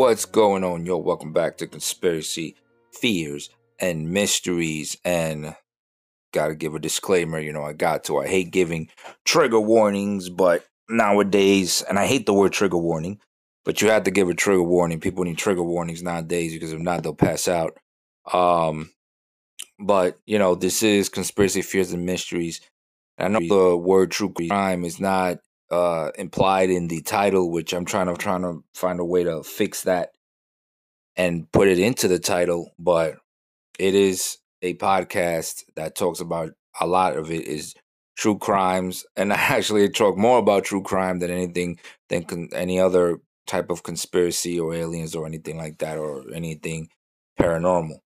What's going on, yo? Welcome back to Conspiracy Fears and Mysteries. And gotta give a disclaimer, you know, I got to. I hate giving trigger warnings, but nowadays, and I hate the word trigger warning, but you have to give a trigger warning. People need trigger warnings nowadays because if not, they'll pass out. Um, but you know, this is Conspiracies and Mysteries. I know the word true crime is not uh, implied in the title, which I'm trying to trying to find a way to fix that and put it into the title. But it is a podcast that talks about a lot of it is true crimes, and I actually talk more about true crime than anything than con- any other type of conspiracy or aliens or anything like that or anything paranormal.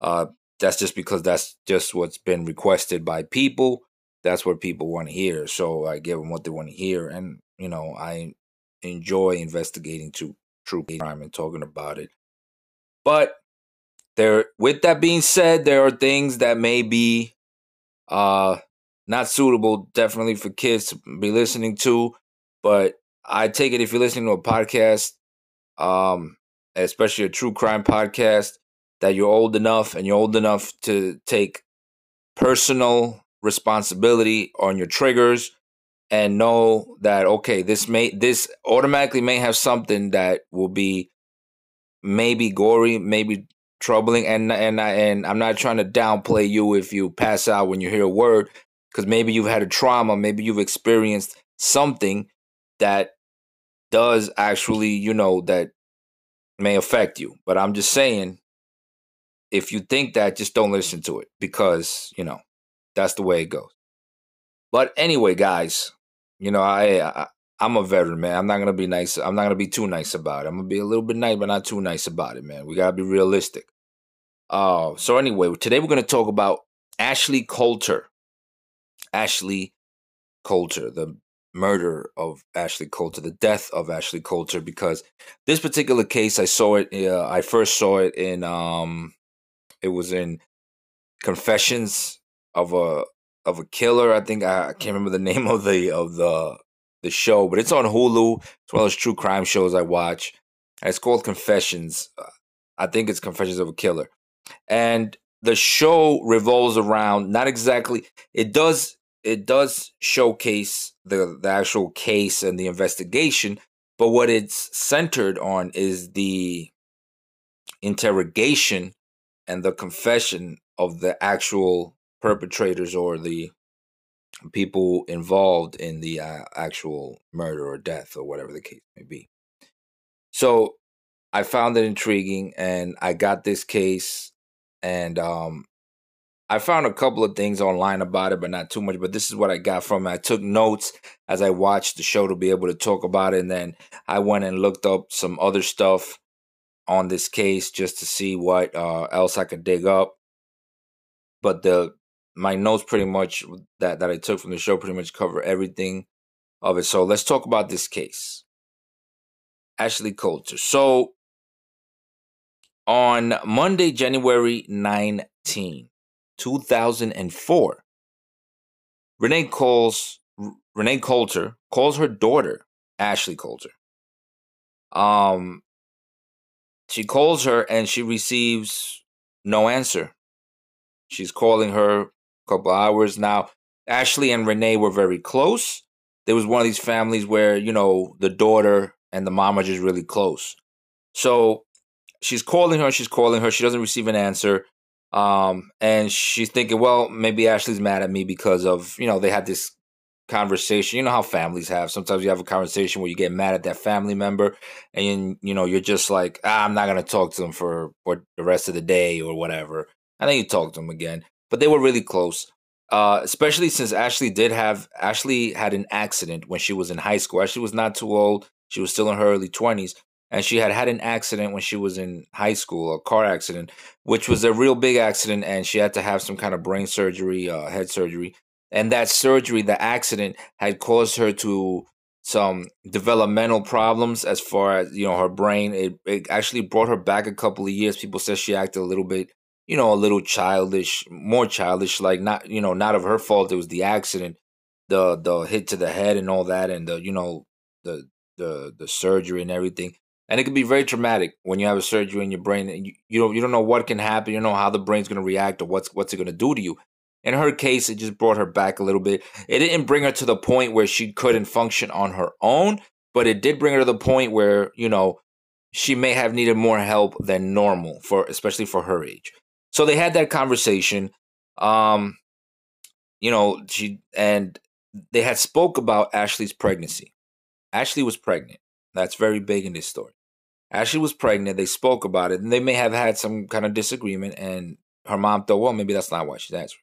Uh, that's just because that's just what's been requested by people that's what people want to hear. So I give them what they want to hear, and you know I enjoy investigating true true crime and talking about it. But there, with that being said, there are things that may be uh not suitable, definitely for kids to be listening to. But I take it if you're listening to a podcast, um, especially a true crime podcast, that you're old enough and you're old enough to take personal responsibility on your triggers and know that okay this may this automatically may have something that will be maybe gory maybe troubling and and I, and I'm not trying to downplay you if you pass out when you hear a word because maybe you've had a trauma maybe you've experienced something that does actually you know that may affect you. But I'm just saying if you think that just don't listen to it because you know that's the way it goes. But anyway, guys, you know, I, I I'm a veteran, man. I'm not gonna be nice. I'm not gonna be too nice about it. I'm gonna be a little bit nice, but not too nice about it, man. We gotta be realistic. Uh, so anyway, today we're gonna talk about Ashley Coulter. Ashley Coulter, the murder of Ashley Coulter, the death of Ashley Coulter, because this particular case, I saw it. Uh, I first saw it in. Um, it was in Confessions of a of a killer. I think I, I can't remember the name of the of the the show, but it's on Hulu. It's one of those true crime shows I watch. And it's called Confessions. Uh, I think it's Confessions of a Killer. And the show revolves around not exactly it does it does showcase the the actual case and the investigation, but what it's centered on is the interrogation and the confession of the actual perpetrators or the people involved in the uh, actual murder or death or whatever the case may be. So I found it intriguing and I got this case and um I found a couple of things online about it, but not too much. But this is what I got from it. I took notes as I watched the show to be able to talk about it. And then I went and looked up some other stuff on this case just to see what uh, else I could dig up. But the my notes pretty much that that I took from the show pretty much cover everything of it. So let's talk about this case. Ashley Coulter. So on Monday, January 19, 2004, Renee calls Renee Coulter calls her daughter Ashley Coulter. Um she calls her and she receives no answer. She's calling her couple hours. Now, Ashley and Renee were very close. There was one of these families where, you know, the daughter and the mom are just really close. So she's calling her, she's calling her, she doesn't receive an answer. Um, and she's thinking, well, maybe Ashley's mad at me because of, you know, they had this conversation. You know how families have. Sometimes you have a conversation where you get mad at that family member and you know, you're just like, ah, I'm not gonna talk to them for, for the rest of the day or whatever. And then you talk to them again but they were really close. Uh, especially since Ashley did have Ashley had an accident when she was in high school. Ashley was not too old; she was still in her early twenties, and she had had an accident when she was in high school, a car accident, which was a real big accident, and she had to have some kind of brain surgery, uh, head surgery, and that surgery, the accident, had caused her to some developmental problems as far as you know her brain. It, it actually brought her back a couple of years. People said she acted a little bit you know, a little childish, more childish, like not, you know, not of her fault. It was the accident, the the hit to the head and all that, and the you know the the the surgery and everything. and it can be very traumatic when you have a surgery in your brain and you, you don't you don't know what can happen. You don't know how the brain's going to react or what's what's it going to do to you. In her case, it just brought her back a little bit. It didn't bring her to the point where she couldn't function on her own, but it did bring her to the point where you know she may have needed more help than normal for especially for her age. So they had that conversation. Um, you know, she and they had spoke about Ashley's pregnancy. Ashley was pregnant. That's very big in this story. Ashley was pregnant. They spoke about it, and they may have had some kind of disagreement. And her mom thought, well, maybe that's not why she's answering.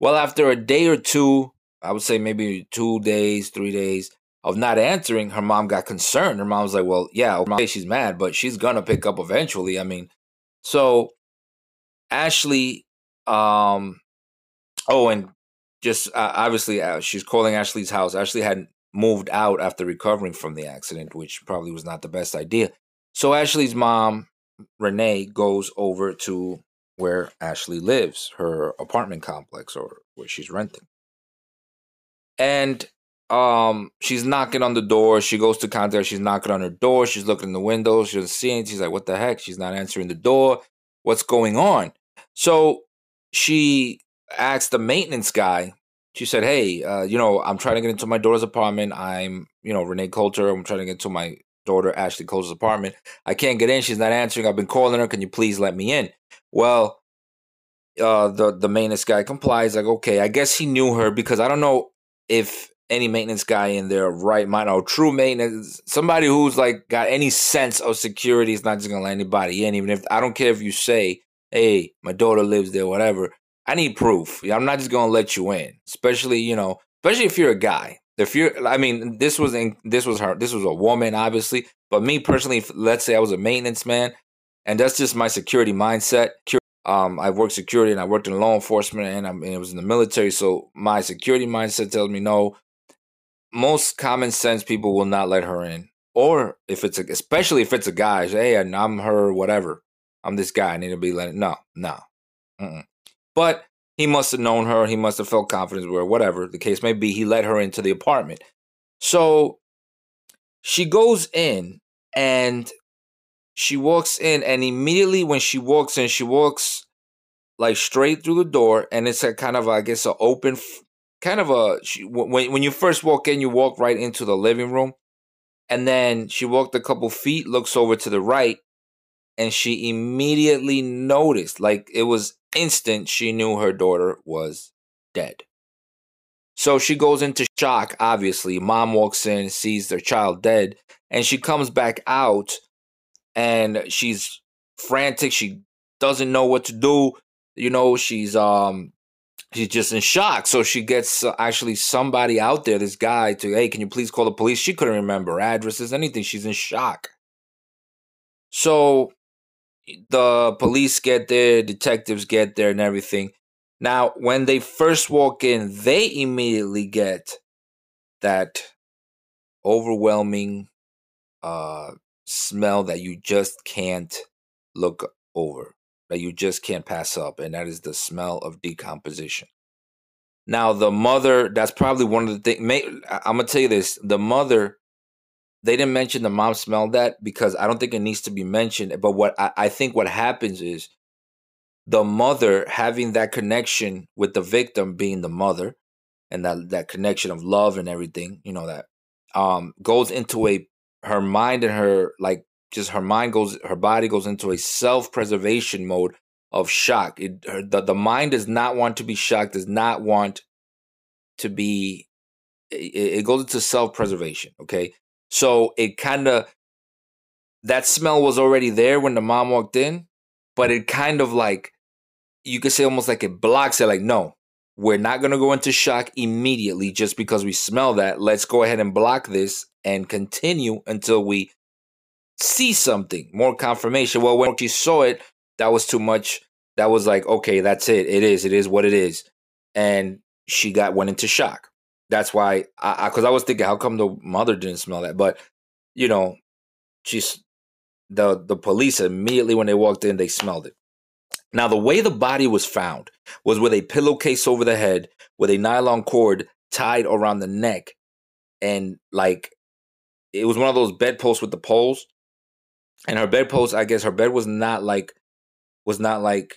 Well, after a day or two, I would say maybe two days, three days of not answering, her mom got concerned. Her mom was like, well, yeah, okay, she's mad, but she's gonna pick up eventually. I mean, so Ashley, um, oh, and just uh, obviously, uh, she's calling Ashley's house. Ashley had moved out after recovering from the accident, which probably was not the best idea. So Ashley's mom, Renee, goes over to where Ashley lives, her apartment complex or where she's renting. And um she's knocking on the door. She goes to contact, she's knocking on her door, she's looking in the window, she doesn't see anything. She's like, what the heck? She's not answering the door. What's going on? So she asked the maintenance guy, she said, Hey, uh, you know, I'm trying to get into my daughter's apartment. I'm, you know, Renee Coulter. I'm trying to get into my daughter, Ashley Coulter's apartment. I can't get in. She's not answering. I've been calling her. Can you please let me in? Well, uh, the the maintenance guy complies. Like, okay, I guess he knew her because I don't know if any maintenance guy in their right mind or true maintenance, somebody who's like got any sense of security is not just gonna let anybody in. Even if I don't care if you say, "Hey, my daughter lives there," whatever. I need proof. I'm not just gonna let you in, especially you know, especially if you're a guy. If you're, I mean, this was in, this was her, this was a woman, obviously. But me personally, let's say I was a maintenance man, and that's just my security mindset. Um, I worked security and I worked in law enforcement, and, it was in the military. So my security mindset tells me no. Most common sense people will not let her in, or if it's a, especially if it's a guy, say, hey, I'm her, whatever. I'm this guy. I need to be let. No, no. Mm-mm. But he must have known her. He must have felt confidence with her, whatever the case may be. He let her into the apartment. So she goes in and she walks in, and immediately when she walks in, she walks like straight through the door, and it's a kind of, I guess, an open, kind of a. She, when when you first walk in, you walk right into the living room, and then she walked a couple feet, looks over to the right, and she immediately noticed, like it was instant, she knew her daughter was dead. So she goes into shock, obviously. Mom walks in, sees their child dead, and she comes back out and she's frantic. She doesn't know what to do. You know, she's um she's just in shock. So she gets uh, actually somebody out there, this guy, to hey, can you please call the police? She couldn't remember addresses, anything. She's in shock. So the police get there, detectives get there, and everything. Now, when they first walk in, they immediately get that overwhelming uh, smell that you just can't look over, that you just can't pass up, and that is the smell of decomposition. Now, the mother, that's probably one of the things. I'm going to tell you this the mother they didn't mention the mom smelled that because I don't think it needs to be mentioned. But what I, I think what happens is the mother having that connection with the victim being the mother and that that connection of love and everything, you know, that um goes into a her mind and her like just her mind goes her body goes into a self-preservation mode of shock. It her, the, the mind does not want to be shocked, does not want to be it, it goes into self-preservation, okay? So it kind of that smell was already there when the mom walked in, but it kind of like you could say almost like it blocks it. Like, no, we're not gonna go into shock immediately just because we smell that. Let's go ahead and block this and continue until we see something more confirmation. Well, when she saw it, that was too much. That was like, okay, that's it. It is. It is what it is. And she got went into shock. That's why I because I, I, was thinking, how come the mother didn't smell that? But you know, she's the the police immediately when they walked in, they smelled it. Now, the way the body was found was with a pillowcase over the head, with a nylon cord tied around the neck, and like it was one of those bedposts with the poles. and her bedpost, I guess her bed was not like was not like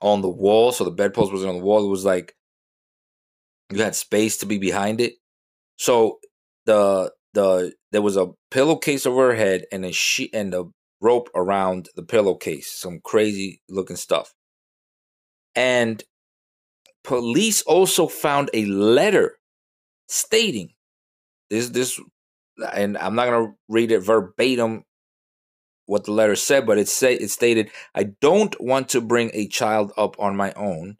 on the wall, so the bedpost wasn't on the wall. It was like you had space to be behind it. So the the there was a pillowcase over her head and a sheet and a rope around the pillowcase. Some crazy looking stuff. And police also found a letter stating this this and I'm not gonna read it verbatim what the letter said, but it say it stated, I don't want to bring a child up on my own.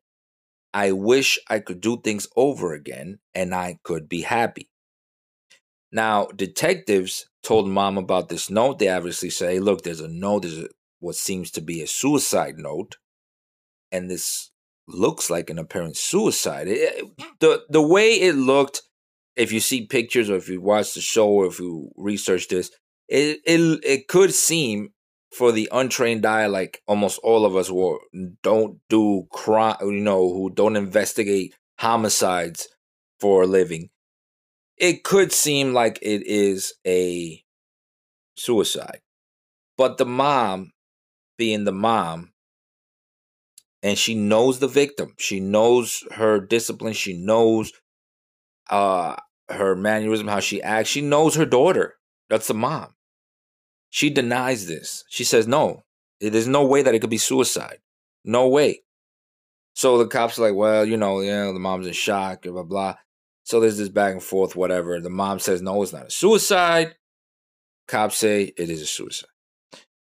I wish I could do things over again and I could be happy. Now, detectives told mom about this note. They obviously say, look, there's a note, there's a, what seems to be a suicide note, and this looks like an apparent suicide. It, the the way it looked, if you see pictures or if you watch the show or if you research this, it it it could seem for the untrained eye, like almost all of us who don't do crime, you know, who don't investigate homicides for a living, it could seem like it is a suicide. But the mom, being the mom, and she knows the victim, she knows her discipline, she knows uh her mannerism, how she acts, she knows her daughter. That's the mom. She denies this. She says, no, there's no way that it could be suicide. No way. So the cops are like, well, you know, yeah, the mom's in shock, blah, blah, blah. So there's this back and forth, whatever. The mom says, no, it's not a suicide. Cops say it is a suicide.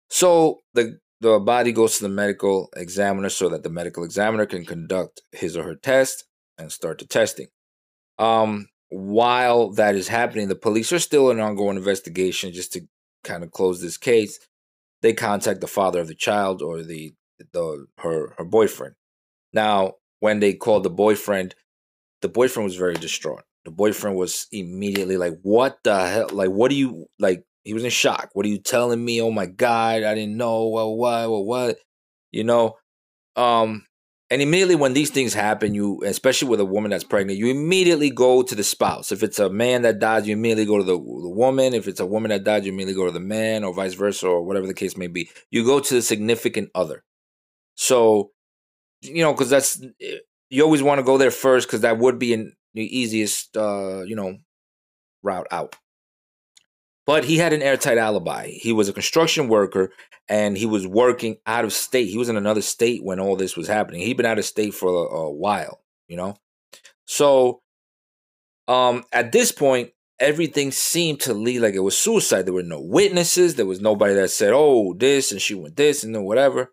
So the the body goes to the medical examiner so that the medical examiner can conduct his or her test and start the testing. Um, while that is happening, the police are still in ongoing investigation just to kind of close this case, they contact the father of the child or the the her her boyfriend. Now, when they called the boyfriend, the boyfriend was very distraught. The boyfriend was immediately like, "What the hell? Like, what do you like?" He was in shock. What are you telling me? Oh my god, I didn't know. Well, what? Well, what? You know, um, and immediately when these things happen, you, especially with a woman that's pregnant, you immediately go to the spouse. If it's a man that dies, you immediately go to the, the woman. If it's a woman that dies, you immediately go to the man, or vice versa, or whatever the case may be. You go to the significant other. So, you know, because that's you always want to go there first, because that would be an, the easiest, uh, you know, route out. But he had an airtight alibi. He was a construction worker and he was working out of state. He was in another state when all this was happening. He'd been out of state for a, a while, you know? So um at this point, everything seemed to lead like it was suicide. There were no witnesses. There was nobody that said, oh, this and she went this and then whatever.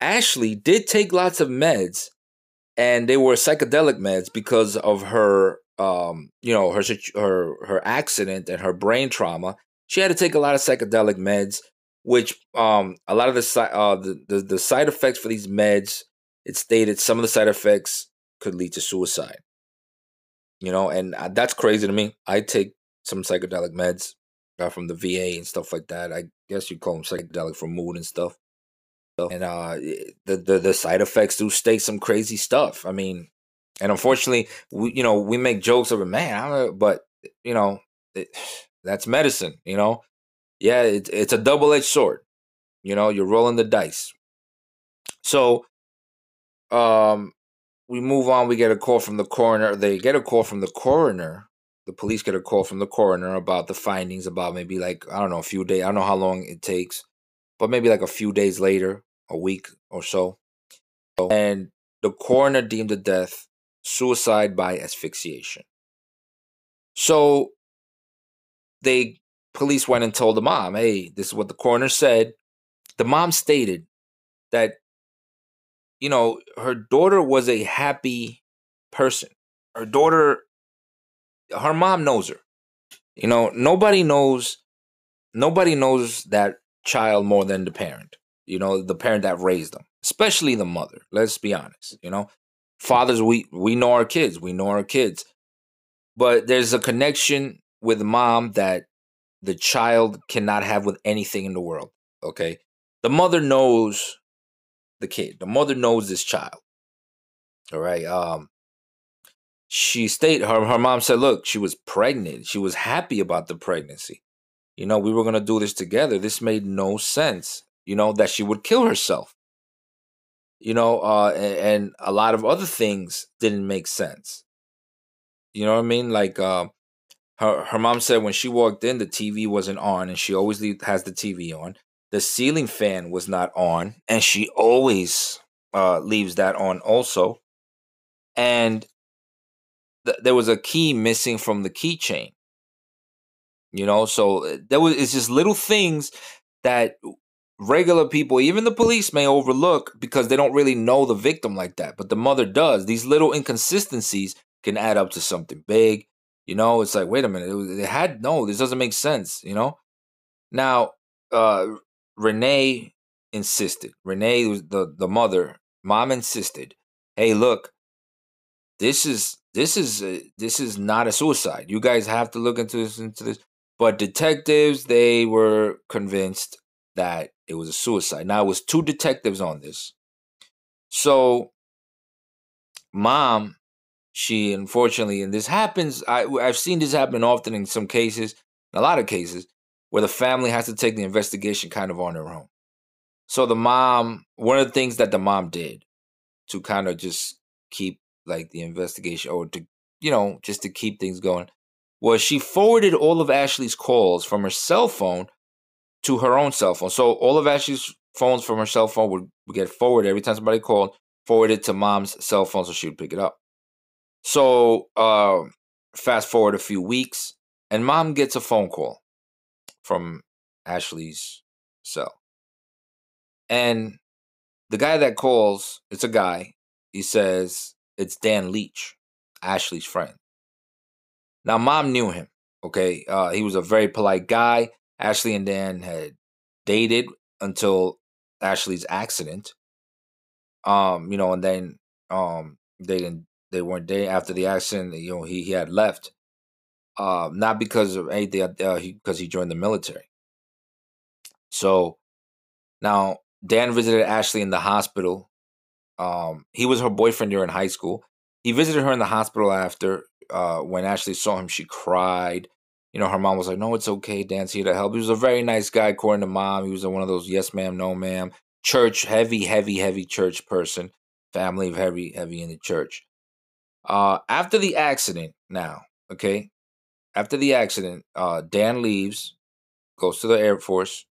Ashley did take lots of meds and they were psychedelic meds because of her um, you know, her her her accident and her brain trauma, she had to take a lot of psychedelic meds, which um, a lot of the, uh, the, the the side effects for these meds, it stated some of the side effects could lead to suicide. You know, and uh, that's crazy to me. I take some psychedelic meds uh, from the VA and stuff like that. I guess you call them psychedelic for mood and stuff. And uh, the, the the side effects do state some crazy stuff. I mean, and unfortunately, we you know we make jokes it, man. but you know it, that's medicine. You know, yeah, it, it's a double edged sword. You know, you're rolling the dice. So, um, we move on. We get a call from the coroner. They get a call from the coroner. The police get a call from the coroner about the findings. About maybe like I don't know a few days. I don't know how long it takes, but maybe like a few days later, a week or so. And the coroner deemed the death suicide by asphyxiation. So they police went and told the mom, "Hey, this is what the coroner said." The mom stated that you know, her daughter was a happy person. Her daughter her mom knows her. You know, nobody knows nobody knows that child more than the parent. You know, the parent that raised them, especially the mother. Let's be honest, you know fathers we we know our kids we know our kids but there's a connection with mom that the child cannot have with anything in the world okay the mother knows the kid the mother knows this child all right um she stated her, her mom said look she was pregnant she was happy about the pregnancy You know, we were going to do this together. This made no sense. You know, that she would kill herself. You know, uh, and, and a lot of other things didn't make sense. You know what I mean? Like, uh, her her mom said when she walked in, the TV wasn't on, and she always has the TV on. The ceiling fan was not on, and she always uh, leaves that on also. And th- there was a key missing from the keychain. You know, so uh, there was it's just little things that regular people, even the police, may overlook because they don't really know the victim like that. But the mother does. These little inconsistencies can add up to something big. You know, it's like, wait a minute, it, it had no, this doesn't make sense. You know, now uh, Renee insisted. Renee was the the mother. Mom insisted. Hey, look, this is this is a, this is not a suicide. You guys have to look into this into this. But detectives, they were convinced that it was a suicide. Now it was two detectives on this. So mom, she unfortunately, and this happens, I I've seen this happen often in some cases, a lot of cases, where the family has to take the investigation kind of on their own. So the mom, one of the things that the mom did to kind of just keep like the investigation or to you know just to keep things going was she forwarded all of Ashley's calls from her cell phone to her own cell phone. So all of Ashley's phones from her cell phone would, get forwarded every time somebody called, forwarded to mom's cell phone so she would pick it up. So uh, fast forward a few weeks, and mom gets a phone call from Ashley's cell. And the guy that calls, it's a guy. He says, It's Dan Leach, Ashley's friend. Now, mom knew him. Okay. Uh, he was a very polite guy. Ashley and Dan had dated until Ashley's accident. Um, you know, and then um they didn't they weren't dating after the accident, you know, he, he had left. Uh, not because of anything, uh, because he, he joined the military. So now Dan visited Ashley in the hospital. Um, he was her boyfriend during high school. He visited her in the hospital after. Uh, when Ashley saw him, she cried. You know, her mom was like, "No, it's okay. Dan's here to help." He was a very nice guy, according to mom. He was one of those yes, ma'am, no, ma'am, church heavy, heavy, heavy church person. Family of heavy, heavy in the church. Uh, after the accident, now, okay, after the accident, uh, Dan leaves, goes to the Air Force.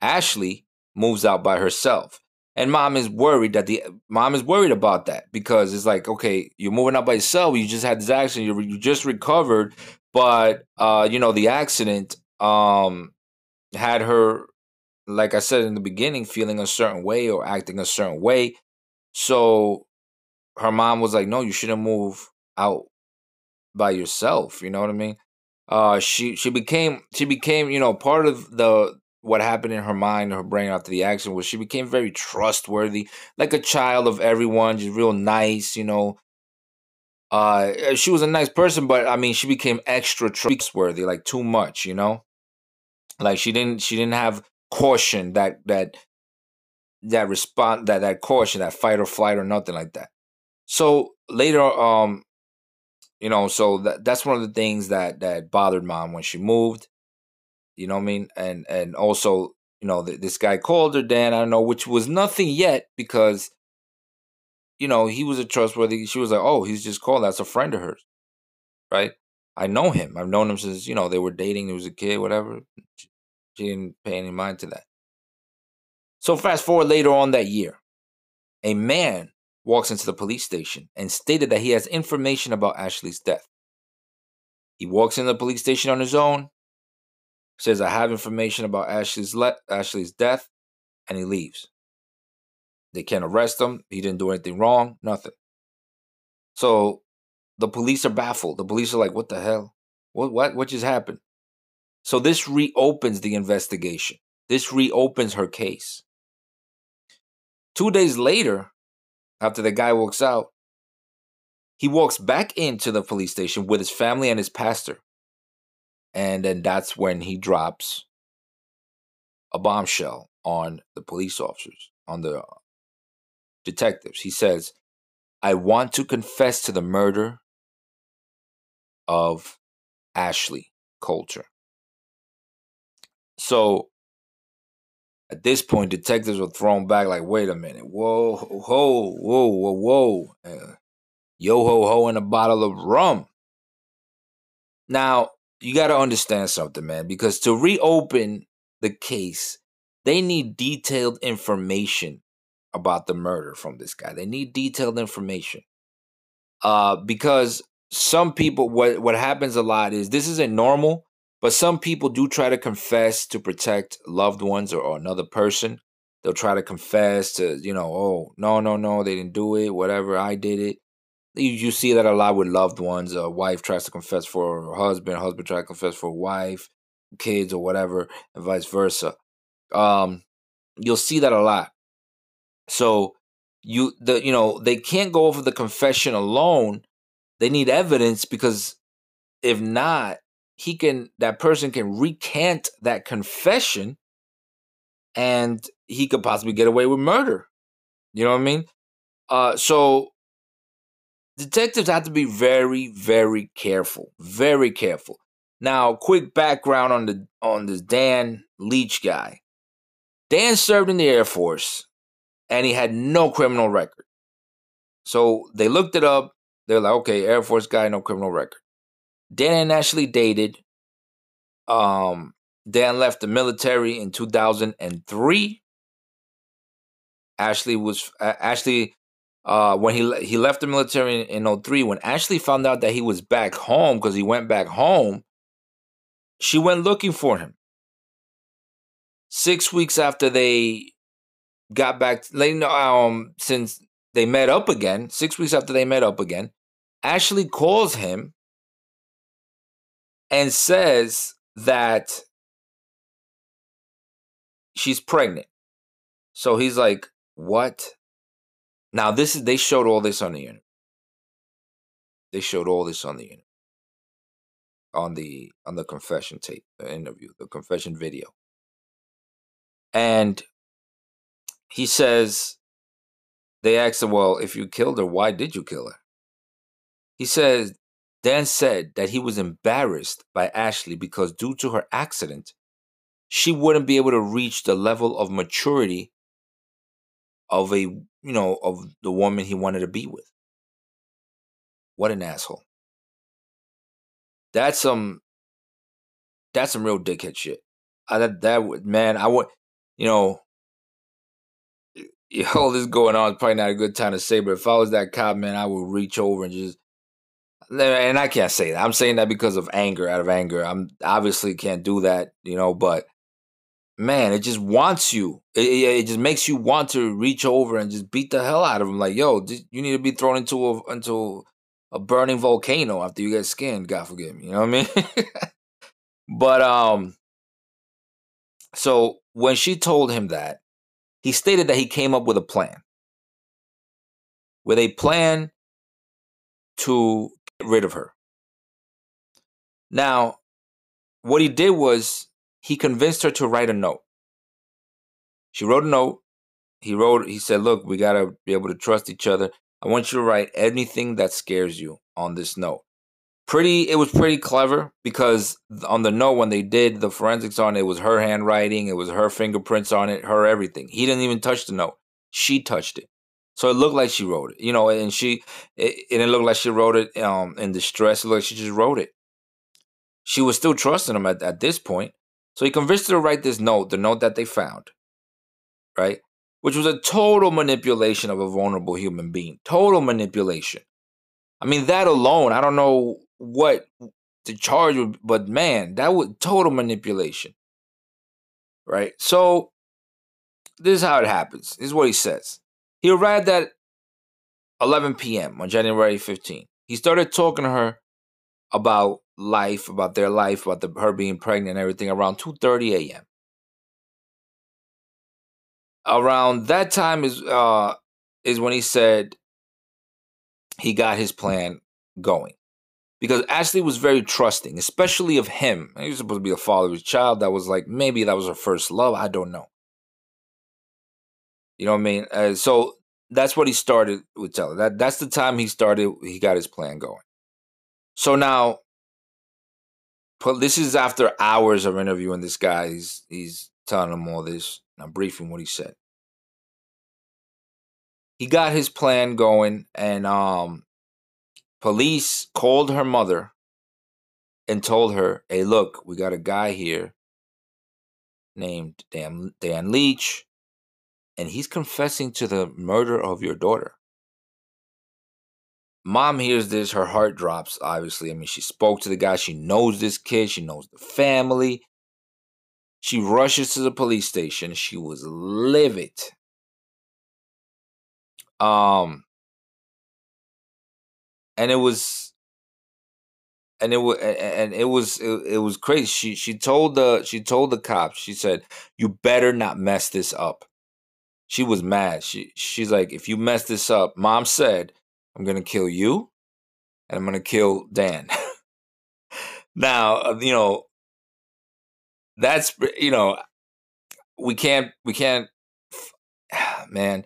Ashley moves out by herself. And mom is worried that the mom is worried about that because it's like, okay, you're moving out by yourself. You just had this accident. You, you just recovered, but uh, you know the accident um had her, like I said in the beginning, feeling a certain way or acting a certain way. So her mom was like, "No, you shouldn't move out by yourself." You know what I mean? Uh, she she became she became you know part of the what happened in her mind, her brain after the accident was she became very trustworthy, like a child of everyone, just real nice, you know. Uh, she was a nice person, but I mean, she became extra trustworthy, like too much, you know. Like she didn't, she didn't have caution that that that respond that that caution, that fight or flight or nothing like that. So later, um, you know, so that that's one of the things that that bothered mom when she moved. You know what I mean? And and also, you know, th- this guy called her Dan. I don't know, which was nothing yet because, you know, he was a trustworthy. She was like, oh, he's just called. That's a friend of hers, right? I know him. I've known him since you know they were dating. He was a kid, whatever. She, didn't pay any mind to that. So fast forward later on that year, a man walks into the police station and stated that he has information about Ashley's death. He walks into the police station on his own says, I have information about Ashley's, le- Ashley's death, and he leaves. They can't arrest him. He didn't do anything wrong, nothing. So the police are baffled. The police are like, what the hell? What, what, what just happened? So this reopens the investigation. This reopens her case. Two days later, after the guy walks out, he walks back into the police station with his family and his pastor. And then that's when he drops a bombshell on the police officers, on the detectives. He says, I want to confess to the murder of Ashley Coulter. So at this point, detectives were thrown back like, wait a minute, whoa, whoa, whoa, whoa, whoa. Uh, yo ho ho and a bottle of rum. Now, you got to understand something, man, because to reopen the case, they need detailed information about the murder from this guy. They need detailed information. Uh, because some people, what, what happens a lot is this isn't normal, but some people do try to confess to protect loved ones or, or another person. They'll try to confess to, you know, oh, no, no, no, they didn't do it, whatever, I did it. You, you see that a lot with loved ones. A wife tries to confess for her husband, husband tries to confess for wife, kids, or whatever, and vice versa. Um, you'll see that a lot. So you the you know they can't go over the confession alone. They need evidence because if not, he can that person can recant that confession and he could possibly get away with murder. You know what I mean? Uh, so detectives have to be very, very careful. Very careful. Now, quick background on the on this Dan Leach guy. Dan served in the Air Force and he had no criminal record. So they looked it up. They're like, okay, Air Force guy, no criminal record. Dan and Ashley dated. Um, Dan left the military in 2003. Ashley was uh, Ashley uh, when he he left the military in, in 03 when Ashley found out that he was back home because he went back home she went looking for him. Six weeks after they got back, um, since they met up again, six weeks after they met up again, Ashley calls him and says that she's pregnant. So he's like, "What?" Now this is they showed all this on the internet. They showed all this on the internet on the on the confession tape, the interview, the confession video. And he says they asked him, Well, if you killed her, why did you kill her? He says Dan said that he was embarrassed by Ashley because due to her accident, she wouldn't be able to reach the level of maturity of a you know of the woman he wanted to be with. What an asshole. That's some that's some real dickhead shit. I, that that man, I would you know all this going on is probably not a good time to say, but if I was that cop, man, I would reach over and just and I can't say that. I'm saying that because of anger, out of anger. I'm obviously can't do that, you know, but man, it just wants you. It, it, just makes you want to reach over and just beat the hell out of him. Like, yo, you need to be thrown into a into a burning volcano after you get skinned. God forgive me. You know what I mean? but um, so when she told him that, he stated that he came up with a plan, with a plan to get rid of her. Now, what he did was he convinced her to write a note. She wrote a note. He wrote. He said, "Look, we gotta be able to trust each other. I want you to write anything that scares you on this note. Pretty, it was pretty clever because on the note when they did the forensics on it, it was her handwriting, it was her fingerprints on it, her everything. He didn't even touch the note; she touched it, so it looked like she wrote it. You know, and she, it, it didn't look like she wrote it um, in distress. It looked like she just wrote it. She was still trusting him at, at this point, so he convinced her to write this note, the note that they found, right? which was a total manipulation of a vulnerable human being. Total manipulation. I mean, that alone, I don't know what the charge would, but man, that was total manipulation. Right? So, this is how it happens. This is what he says. He arrived at 11 p.m. on January 15. He started talking to her about life, about their life, about the, her being pregnant and everything around 2:30 a.m around that time is uh is when he said he got his plan going because Ashley was very trusting, especially of him. He was supposed to be the father of his child. That was like maybe that was her first love. I don't know. You know what I mean? Uh, so that's what he started with telling. That that's the time he started. He got his plan going. So now, this is after hours of interviewing this guy. He's he's telling him all this. I'm briefing what he said. He got his plan going, and um, police called her mother and told her, "Hey, look, we got a guy here named Dan, Dan Leach, and he's confessing to the murder of your daughter." Mom hears this, her heart drops, obviously. I mean, she spoke to the guy, she knows this kid, she knows the family. She rushes to the police station. She was livid. Um, and it was, and it was, and it was, it, it was crazy. She she told the she told the cops. She said, "You better not mess this up." She was mad. She she's like, "If you mess this up," Mom said, I'm to kill you and I'm to kill Dan. now, uh, you know, that's, you know, we can't, we can't, man,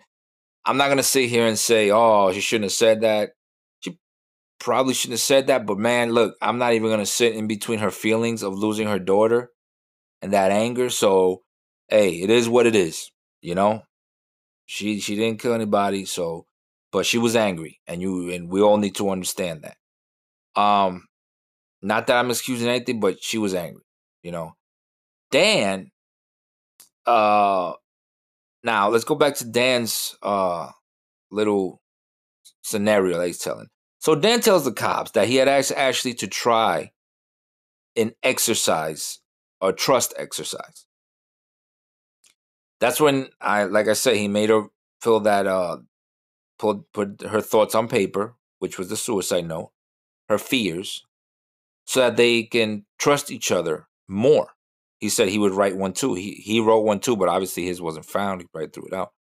I'm not to sit here and say, oh, she shouldn't have said that. Probably shouldn't have said that. But man, look, I'm not even to sit in between her feelings of losing her daughter and that anger. So, hey, it is what it is, you know? She she didn't kill anybody, so but she was angry, and you and we all need to understand that. Um, not that I'm excusing anything, but she was angry. You know, Dan. Uh, now let's go back to Dan's uh little scenario that he's telling. So Dan tells the cops that he had asked Ashley to try an exercise, a trust exercise. That's when I, like I said, he made her fill that uh put put her thoughts on paper, which was the suicide note, her fears, so that they can trust each other more. He said he would write one too. He he wrote one too, but obviously his wasn't found. He probably threw it out.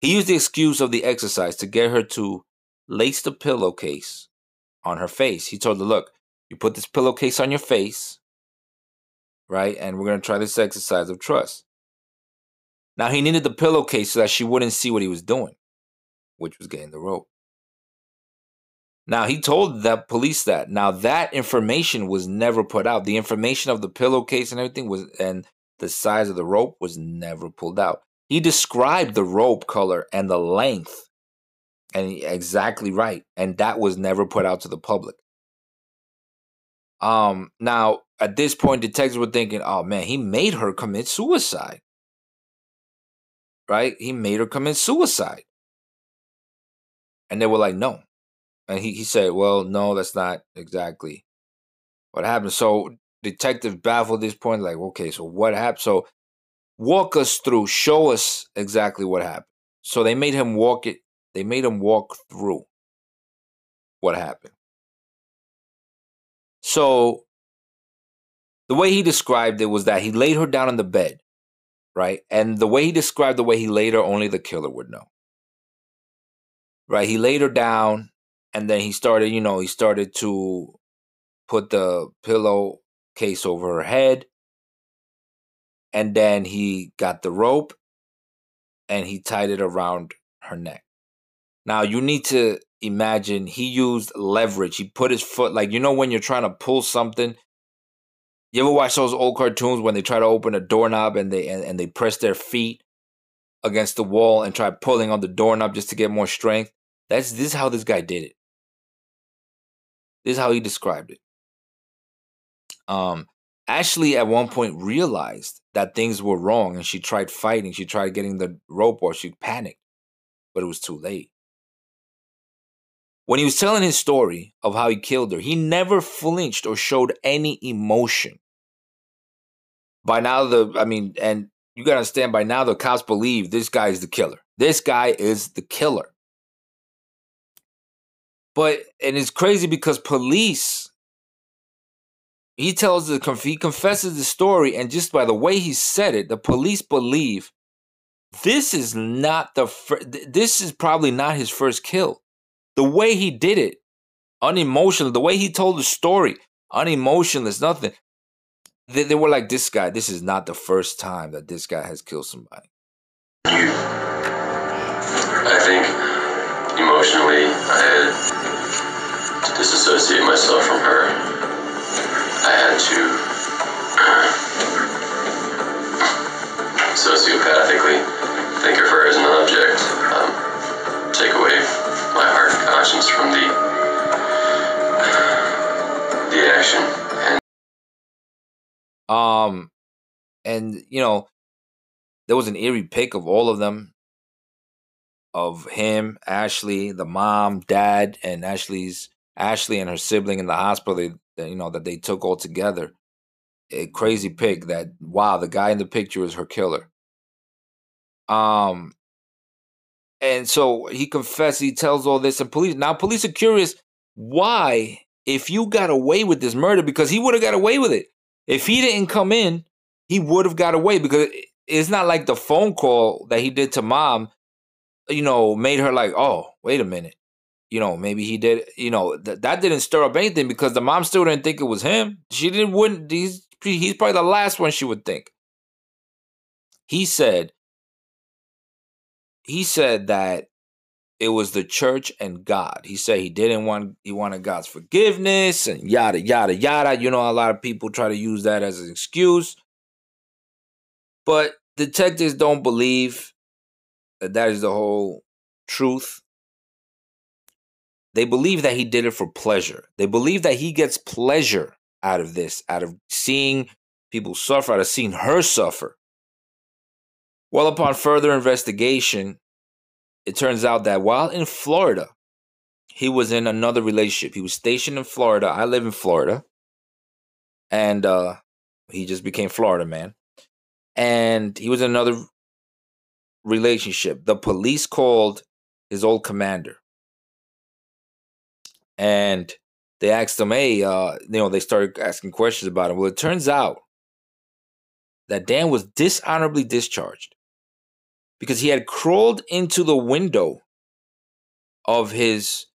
He used the excuse of the exercise to get her to lace a pillowcase on her face. He told her, "Look, you put this pillowcase on your face, right? And we're gonna try this exercise of trust." Now he needed the pillowcase so that she wouldn't see what he was doing which was getting the rope. Now he told the police that. Now that information was never put out. The information of the pillowcase and everything was and the size of the rope was never pulled out. He described the rope color and the length and exactly right and that was never put out to the public. Um now at this point detectives were thinking, "Oh man, he made her commit suicide." Right? He made her commit suicide. And they were like, no. And he, he said, well, no, that's not exactly what happened. So detective baffled this point, like, okay, so what happened? So walk us through, show us exactly what happened. So they made him walk it, they made him walk through what happened. So the way he described it was that he laid her down on the bed, right? And the way he described the way he laid her, only the killer would know right? He laid her down and then he started, you know, he started to put the pillow case over her head. And then he got the rope and he tied it around her neck. Now you need to imagine he used leverage. He put his foot like you know when you're trying to pull something. You ever watch those old cartoons when they try to open a doorknob and they and, and they press their feet against the wall and try pulling on the doorknob just to get more strength. That's this is how this guy did it. This is how he described it. Um, Ashley at one point realized that things were wrong and she tried fighting. She tried getting the rope or she panicked, but it was too late. When he was telling his story of how he killed her, he never flinched or showed any emotion. By now, the I mean, and you gotta understand by now the cops believe this guy is the killer. This guy is the killer. But and it's crazy because police he tells the he confesses the story and just by the way he said it the police believe this is not the fir- this is probably not his first kill the way he did it unemotional the way he told the story unemotionless nothing. They, they were like this guy this is not the first time that this guy has killed somebody. I think emotionally i had to disassociate myself from her. I had to sociopathically think of her as an object, um, my conscience from the the action. And Um, and you know, there was an eerie pic of all of them, of him, Ashley, the mom, dad, and Ashley's Ashley and her sibling in the hospital. They, you know, that they took all together. A crazy pic that wow, the guy in the picture is her killer. Um, and so he confesses, He tells all this, and police now police are curious why if you got away with this murder because he would have got away with it. If he didn't come in he would have got away because it's not like the phone call that he did to mom you know made her like oh wait a minute. You know maybe he did you know th- that didn't stir up anything because the mom still didn't think it was him. She didn't wouldn't he's he's probably the last one she would think. He said he said that it was the church and God. He said he didn't want he wanted God's forgiveness and yada yada yada. You know, a lot of people try to use that as an excuse. But detectives don't believe that that is the whole truth. They believe that he did it for pleasure. They believe that he gets pleasure out of this, out of seeing people suffer, out of seeing her suffer. Well, upon further investigation, it turns out that while in Florida, he was in another relationship. He was stationed in Florida. I live in Florida. And uh, he just became Florida man. And he was in another relationship. The police called his old commander. And they asked him, hey, uh, you know, they started asking questions about him. Well, it turns out that Dan was dishonorably discharged because he had crawled into the window of his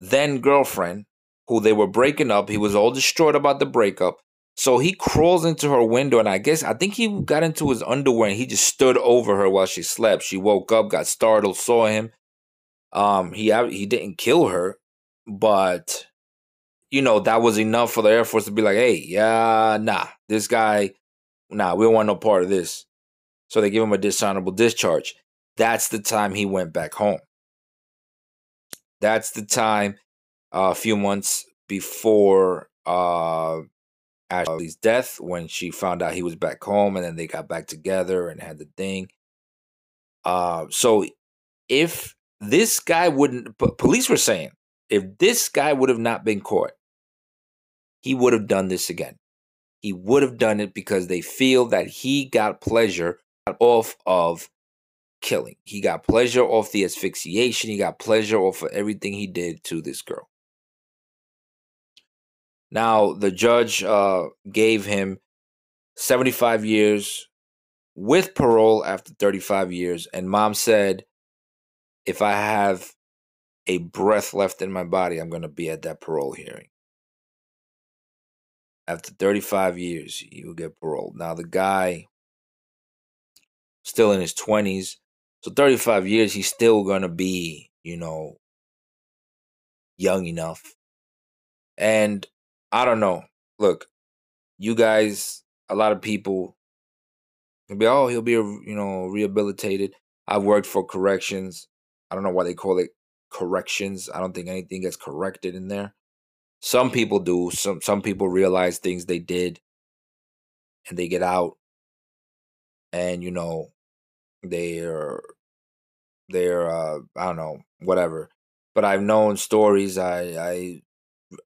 then girlfriend, who they were breaking up. He was all distraught about the breakup. So he crawls into her window, and I guess I think he got into his underwear and he just stood over her while she slept. She woke up, got startled, saw him. Um, he he didn't kill her, but you know that was enough for the Air Force to be like, "Hey, yeah, nah, this guy, nah, we don't want no part of this." So they give him a dishonorable discharge. That's the time he went back home. That's the time uh, a few months before uh, Ashley's death when she found out he was back home and then they got back together and had the thing. Uh, so if this guy wouldn't, police were saying, if this guy would have not been caught, he would have done this again. He would have done it because they feel that he got pleasure off of killing. He got pleasure off the asphyxiation. He got pleasure off of everything he did to this girl. Now, the judge uh, gave him 75 years with parole after 35 years. And mom said, if I have a breath left in my body, I'm going to be at that parole hearing. After 35 years, you get parole. Now, the guy, still in his 20s, so 35 years, he's still going to be, you know, young enough. And I don't know. Look, you guys, a lot of people can be, oh, he'll be, you know, rehabilitated. I've worked for corrections. I don't know why they call it corrections. I don't think anything gets corrected in there. Some people do. Some some people realize things they did and they get out and you know they're they're uh I don't know, whatever. But I've known stories I I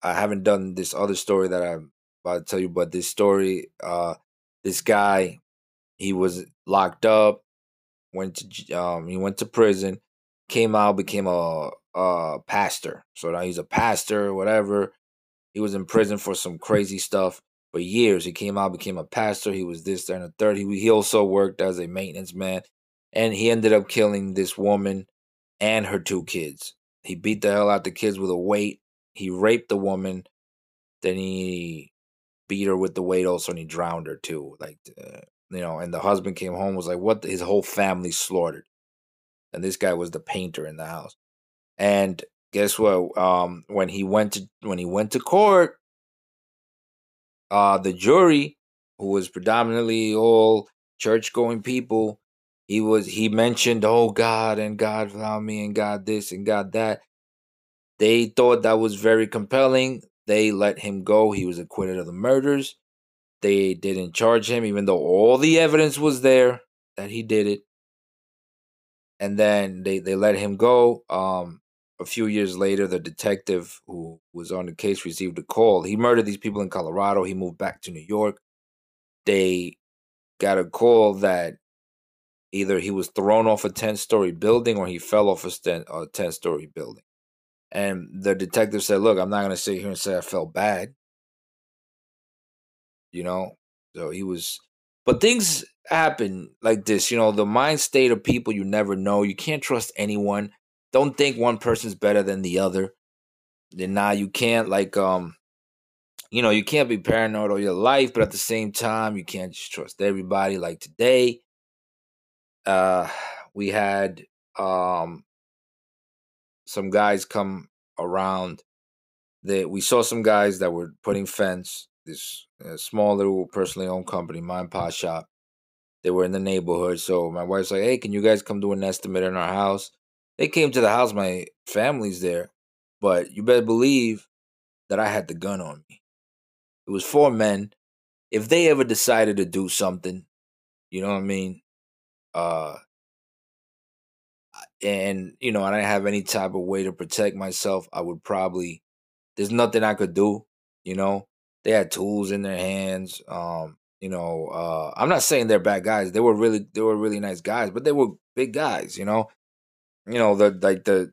I haven't done this other story that I'm about to tell you, but this story, uh this guy, he was locked up, went to um he went to prison, came out, became a a pastor. So now he's a pastor, whatever. He was in prison for some crazy stuff for years. He came out, became a pastor. He was this, that, and the third. He he also worked as a maintenance man, and he ended up killing this woman and her two kids. He beat the hell out the kids with a weight. He raped the woman, then he beat her with the weight also, and he drowned her too. Like uh, you know, and the husband came home was like, "What?" His whole family slaughtered, and this guy was the painter in the house. And guess what? Um, when he went to when he went to court, uh, the jury, who was predominantly all church going people, he was he mentioned, oh God, and God found me, and God this and God that. They thought that was very compelling. They let him go. He was acquitted of the murders. They didn't charge him, even though all the evidence was there that he did it. And then they, they let him go. Um, a few years later, the detective who was on the case received a call. He murdered these people in Colorado. He moved back to New York. They got a call that either he was thrown off a 10 story building or he fell off a 10 story building. And the detective said, Look, I'm not going to sit here and say I felt bad you know. So he was, but things happen like this, you know. The mind state of people you never know. You can't trust anyone. Don't think one person's better than the other. Then now you can't like um, you know, you can't be paranoid all your life, but at the same time, you can't just trust everybody. Like today, uh, we had um some guys come around that we saw some guys that were putting fence this uh, small little personally owned company, mine pot shop. They were in the neighborhood, so my wife's like, "Hey, can you guys come do an estimate in our house?" They came to the house. My family's there, but you better believe that I had the gun on me. It was four men. If they ever decided to do something, you know what I mean, uh, and you know, I didn't have any type of way to protect myself, I would probably. There's nothing I could do, you know they had tools in their hands. Um, you know, uh, I'm not saying they're bad guys. They were really they were really nice guys, but they were big guys. You know, you know the like the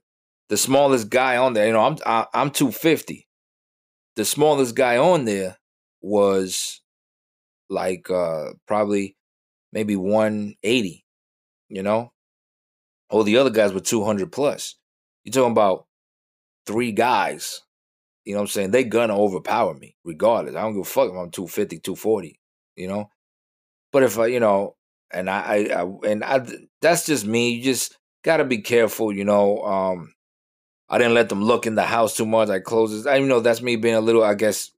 the smallest guy on there. You know, I'm I, am i am 250. The smallest guy on there was like uh probably maybe 180. You know, all the other guys were 200 plus. You're talking about three guys you know what I'm saying? They're gonna overpower me regardless. I don't give a fuck if I'm 250, 240, you know? But if I, you know, and I, I, I and I, that's just me. You just gotta be careful, you know. Um, I didn't let them look in the house too much. I closed it. I you know that's me being a little, I guess,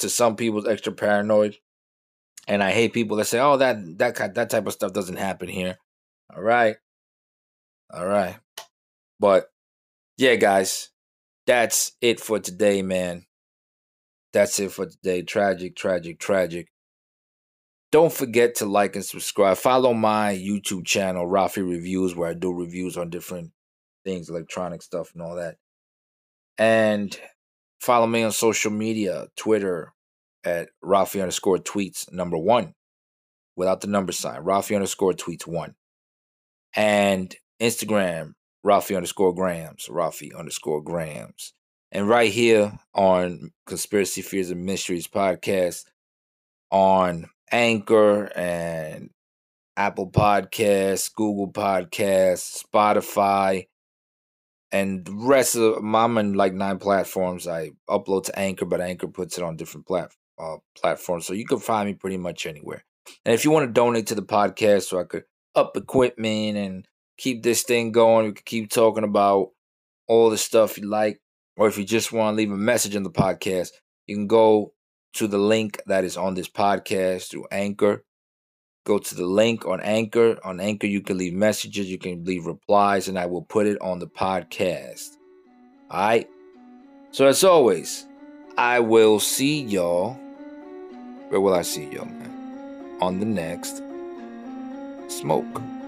to some people's extra paranoid. And I hate people that say, "Oh, that that that type of stuff doesn't happen here." All right, all right, but yeah, guys, that's it for today, man. That's it for today. Tragic, tragic, tragic. Don't forget to like and subscribe. Follow my YouTube channel, Ralphy Reviews, where I do reviews on different things, electronic stuff and all that. And follow me on social media, Twitter at Ralphy underscore tweets number one, without the number sign, Ralphy underscore tweets one. And Instagram, Ralphy underscore grams, Ralphy underscore grams. And right here on Conspiracies and Mysteries podcast on Anchor and Apple Podcasts, Google Podcasts, Spotify, and the rest of I'm in like nine platforms. I upload to Anchor, but Anchor puts it on different plat- uh, platforms. So you can find me pretty much anywhere. And if you want to donate to the podcast so I could up equipment and keep this thing going. We can keep talking about all the stuff you like. Or if you just want to leave a message in the podcast, you can go to the link that is on this podcast through Anchor. Go to the link on Anchor. On Anchor, you can leave messages, you can leave replies, and I will put it on the podcast. All right. So, as always, I will see y'all. Where will I see y'all, man? On the next smoke.